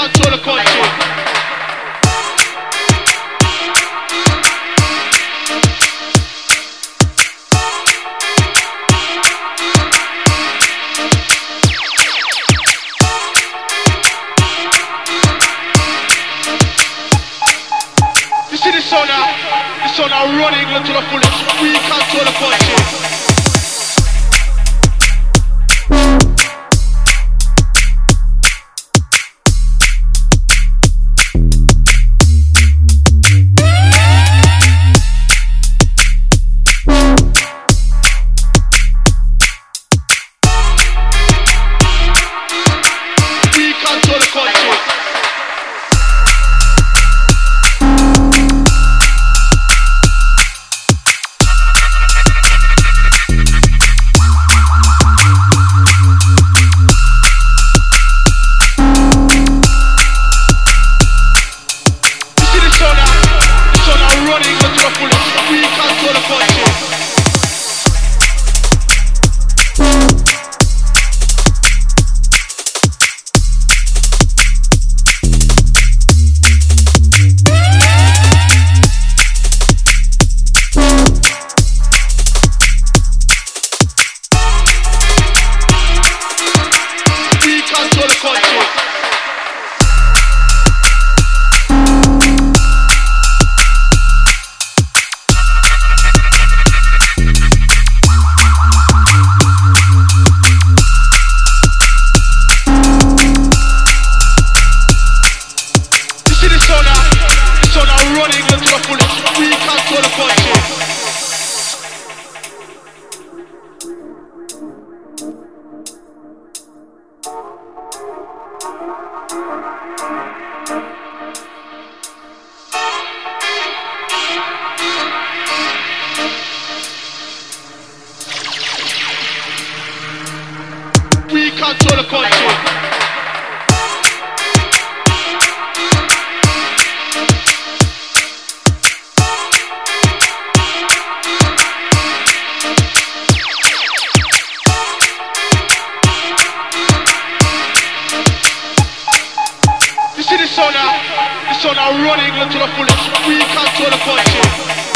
control the country. You see the sun now? The sun now running to the fullest. We control the country. We You see this sun now? The sun are running to the fullest. We control the country.